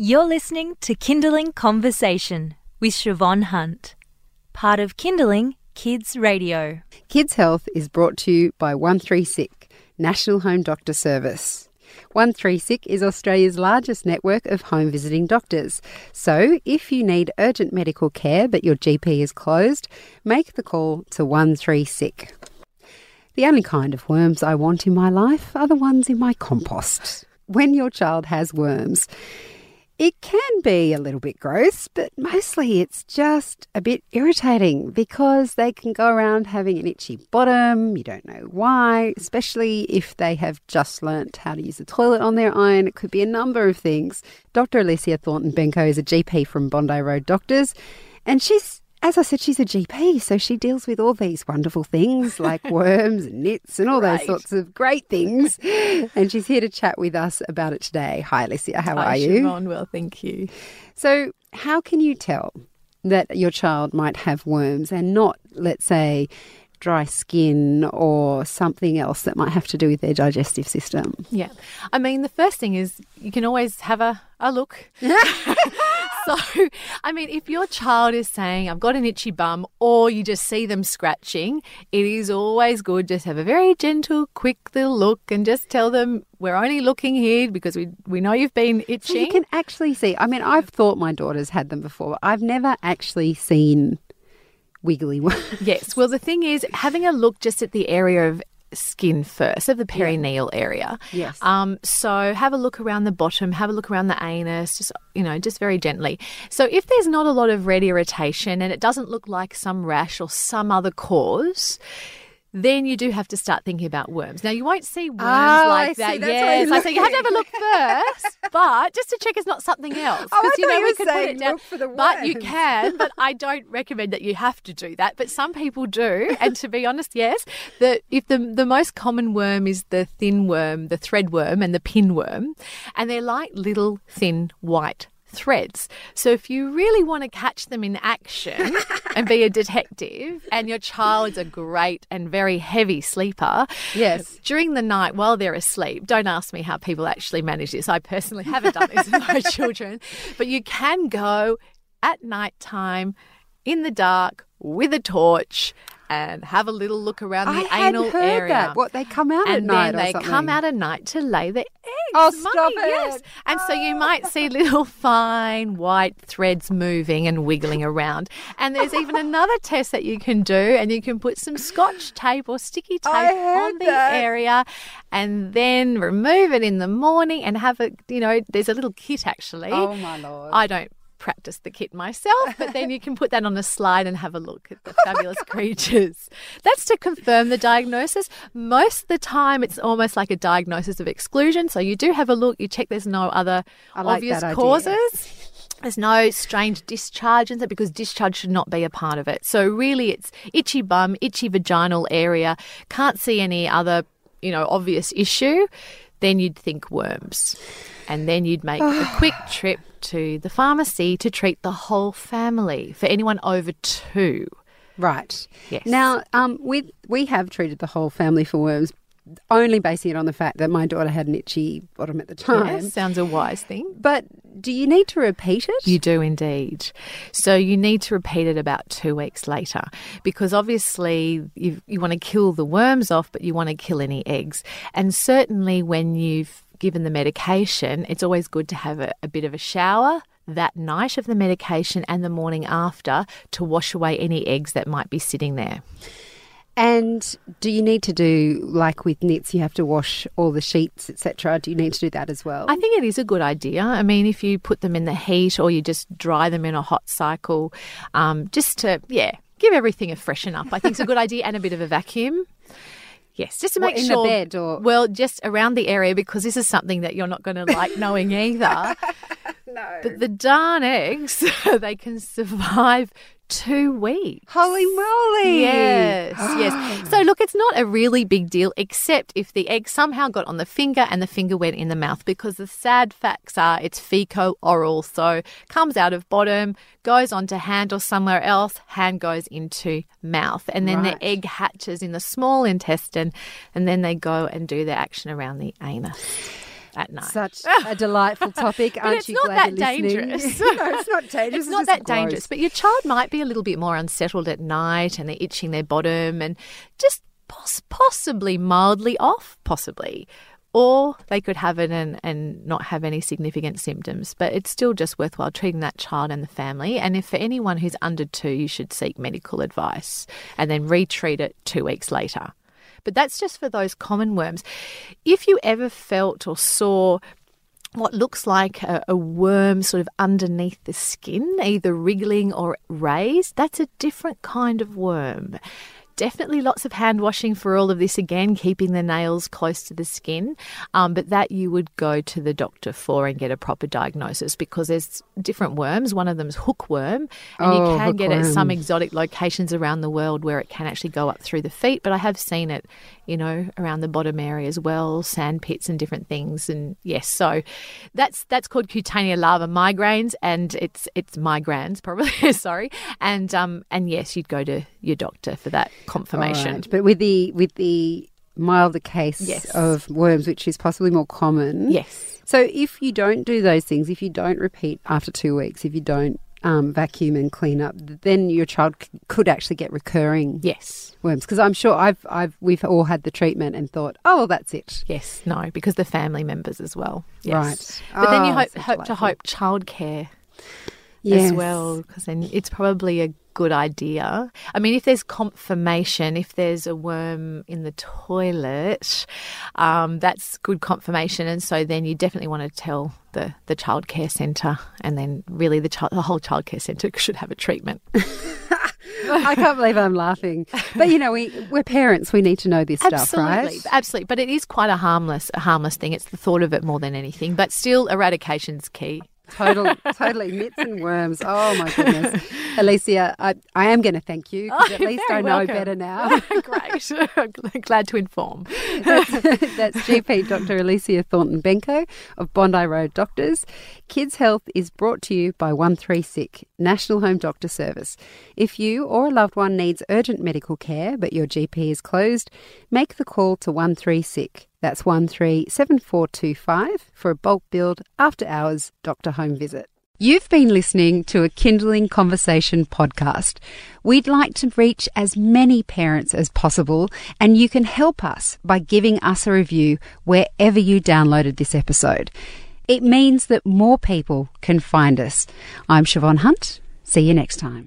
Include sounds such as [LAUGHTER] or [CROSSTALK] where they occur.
You're listening to Kinderling Conversation with Siobhan Hunt, part of Kinderling Kids Radio. Kids Health is brought to you by 13SICK National Home Doctor Service. 13SICK is Australia's largest network of home visiting doctors. So, if you need urgent medical care but your GP is closed, make the call to 13SICK. The only kind of worms I want in my life are the ones in my compost. When your child has worms, it can be a little bit gross, but mostly it's just a bit irritating because they can go around having an itchy bottom. You don't know why, especially if they have just learnt how to use the toilet on their own. It could be a number of things. Dr. Alicia Thornton Benko is a GP from Bondi Road Doctors, and she's as I said, she's a GP, so she deals with all these wonderful things like [LAUGHS] worms and nits and all right. those sorts of great things. And she's here to chat with us about it today. Hi, Alicia. How Hi, are you? Siobhan. Well, thank you. So, how can you tell that your child might have worms and not, let's say, dry skin or something else that might have to do with their digestive system? Yeah. I mean, the first thing is you can always have a, a look. [LAUGHS] so, [LAUGHS] I mean, if your child is saying, I've got an itchy bum, or you just see them scratching, it is always good just have a very gentle, quick little look and just tell them, we're only looking here because we, we know you've been itching. So you can actually see. I mean, I've thought my daughter's had them before. But I've never actually seen wiggly ones. Yes. Well, the thing is, having a look just at the area of skin first, of the perineal yeah. area. Yes. Um, so have a look around the bottom, have a look around the anus, just you know, just very gently. So if there's not a lot of red irritation and it doesn't look like some rash or some other cause, then you do have to start thinking about worms. Now you won't see worms oh, like I that. See, yes, I say you have to have a look first, but just to check it's not something else. Oh, I you know you we could put it down. For the but you can. But I don't recommend that you have to do that. But some people do, and to be honest, yes, the if the the most common worm is the thin worm, the thread worm, and the pinworm, and they're like little thin white threads. So if you really want to catch them in action and be a [LAUGHS] detective, and your child's a great and very heavy sleeper, yes, during the night while they're asleep, don't ask me how people actually manage this. I personally haven't done this with my [LAUGHS] children, but you can go at night time in the dark with a torch and have a little look around the I anal heard area. That. What they come out and at night, then they something. come out at night to lay the eggs. Oh, Mummy, stop it! Yes, and oh. so you might see [LAUGHS] little fine white threads moving and wiggling around. And there's even [LAUGHS] another test that you can do, and you can put some Scotch tape or sticky tape on the that. area, and then remove it in the morning and have a you know there's a little kit actually. Oh my lord! I don't practice the kit myself, but then you can put that on a slide and have a look at the fabulous [LAUGHS] creatures. That's to confirm the diagnosis. Most of the time, it's almost like a diagnosis of exclusion. So you do have a look, you check there's no other like obvious causes. There's no strange discharge in it because discharge should not be a part of it. So really, it's itchy bum, itchy vaginal area. Can't see any other, you know, obvious issue. Then you'd think worms and then you'd make a [SIGHS] quick trip to the pharmacy to treat the whole family for anyone over two. Right. Yes. Now, um, we we have treated the whole family for worms, only basing it on the fact that my daughter had an itchy bottom at the time. Yes, sounds a wise thing. But do you need to repeat it? You do indeed. So you need to repeat it about two weeks later because obviously you you want to kill the worms off, but you want to kill any eggs. And certainly when you've given the medication, it's always good to have a, a bit of a shower that night of the medication and the morning after to wash away any eggs that might be sitting there. And do you need to do like with nits? You have to wash all the sheets, etc. Do you need to do that as well? I think it is a good idea. I mean, if you put them in the heat or you just dry them in a hot cycle, um, just to yeah, give everything a freshen up. I think it's a good [LAUGHS] idea and a bit of a vacuum. Yes, just to make what, in sure. the bed or well, just around the area because this is something that you're not going to like [LAUGHS] knowing either. no. But the darn eggs, [LAUGHS] they can survive two weeks. Holy moly! Yes, [GASPS] yes. So look, it's not a really big deal, except if the egg somehow got on the finger and the finger went in the mouth, because the sad facts are it's fecal-oral, so comes out of bottom, goes onto hand or somewhere else, hand goes into mouth, and then Right. the egg hatches in the small intestine, and then they go and do their action around the anus. At night. Such [LAUGHS] a delightful topic, But aren't it's you not glad that you're dangerous. [LAUGHS] no, it's not [LAUGHS] dangerous. It's not that gross. dangerous, but your child might be a little bit more unsettled at night and they're itching their bottom and just poss- possibly mildly off, possibly. Or they could have it and, and not have any significant symptoms, but it's still just worthwhile treating that child and the family. And if for anyone who's under two, you should seek medical advice and then retreat it two weeks later. But that's just for those common worms. If you ever felt or saw what looks like a, a, worm sort of underneath the skin, either wriggling or raised, that's a different kind of worm. Definitely lots of hand washing for all of this again, keeping the nails close to the skin, um, but that you would go to the doctor for and get a proper diagnosis because there's different worms. One of them is hookworm, and Oh, you can get it at some exotic locations around the world where it can actually go up through the feet. But I have seen it, you know, around the bottom area as well, sand pits and different things. And yes, so that's that's called cutaneous larva migrans, and it's it's migraines probably. [LAUGHS] sorry, and um and yes, you'd go to your doctor for that confirmation. Right, But with the with the milder case Yes. of worms, which is possibly more common. Yes. So if you don't do those things, if you don't repeat after two weeks, if you don't um, vacuum and clean up, then your child c- could actually get recurring Yes. worms. Because I'm sure I've I've we've all had the treatment and thought, oh, well, that's it. Yes, no, because the family members as well. Yes. Right. But then you Oh, hope, hope to hope childcare Yes. as well, because then it's probably a good idea. I mean, if there's confirmation, if there's a worm in the toilet, um, that's good confirmation, and so then you definitely want to tell the the childcare centre, and then really the child, the whole childcare centre [LAUGHS] should have a treatment. [LAUGHS] I can't believe I'm laughing. But you know, we we're parents. We need to know this stuff, absolutely, right? absolutely. But it is quite a harmless, a harmless thing. It's the thought of it more than anything. But still, eradication's key. Total, totally nits and worms. Oh my goodness, [LAUGHS] Alicia, I, I am going to thank you Oh, at least I know welcome. better now. [LAUGHS] Great, [LAUGHS] glad to inform. That's, that's GP Dr. Alicia Thornton Benko of Bondi Road Doctors. Kids Health is brought to you by 13SICK National Home Doctor Service. If you or a loved one needs urgent medical care but your GP is closed, make the call to 13SICK. That's 137425 for a bulk billed, after hours doctor home visit. You've been listening to a Kinderling Conversation podcast. We'd like to reach as many parents as possible, and you can help us by giving us a review wherever you downloaded this episode. It means that more people can find us. I'm Siobhan Hunt. See you next time.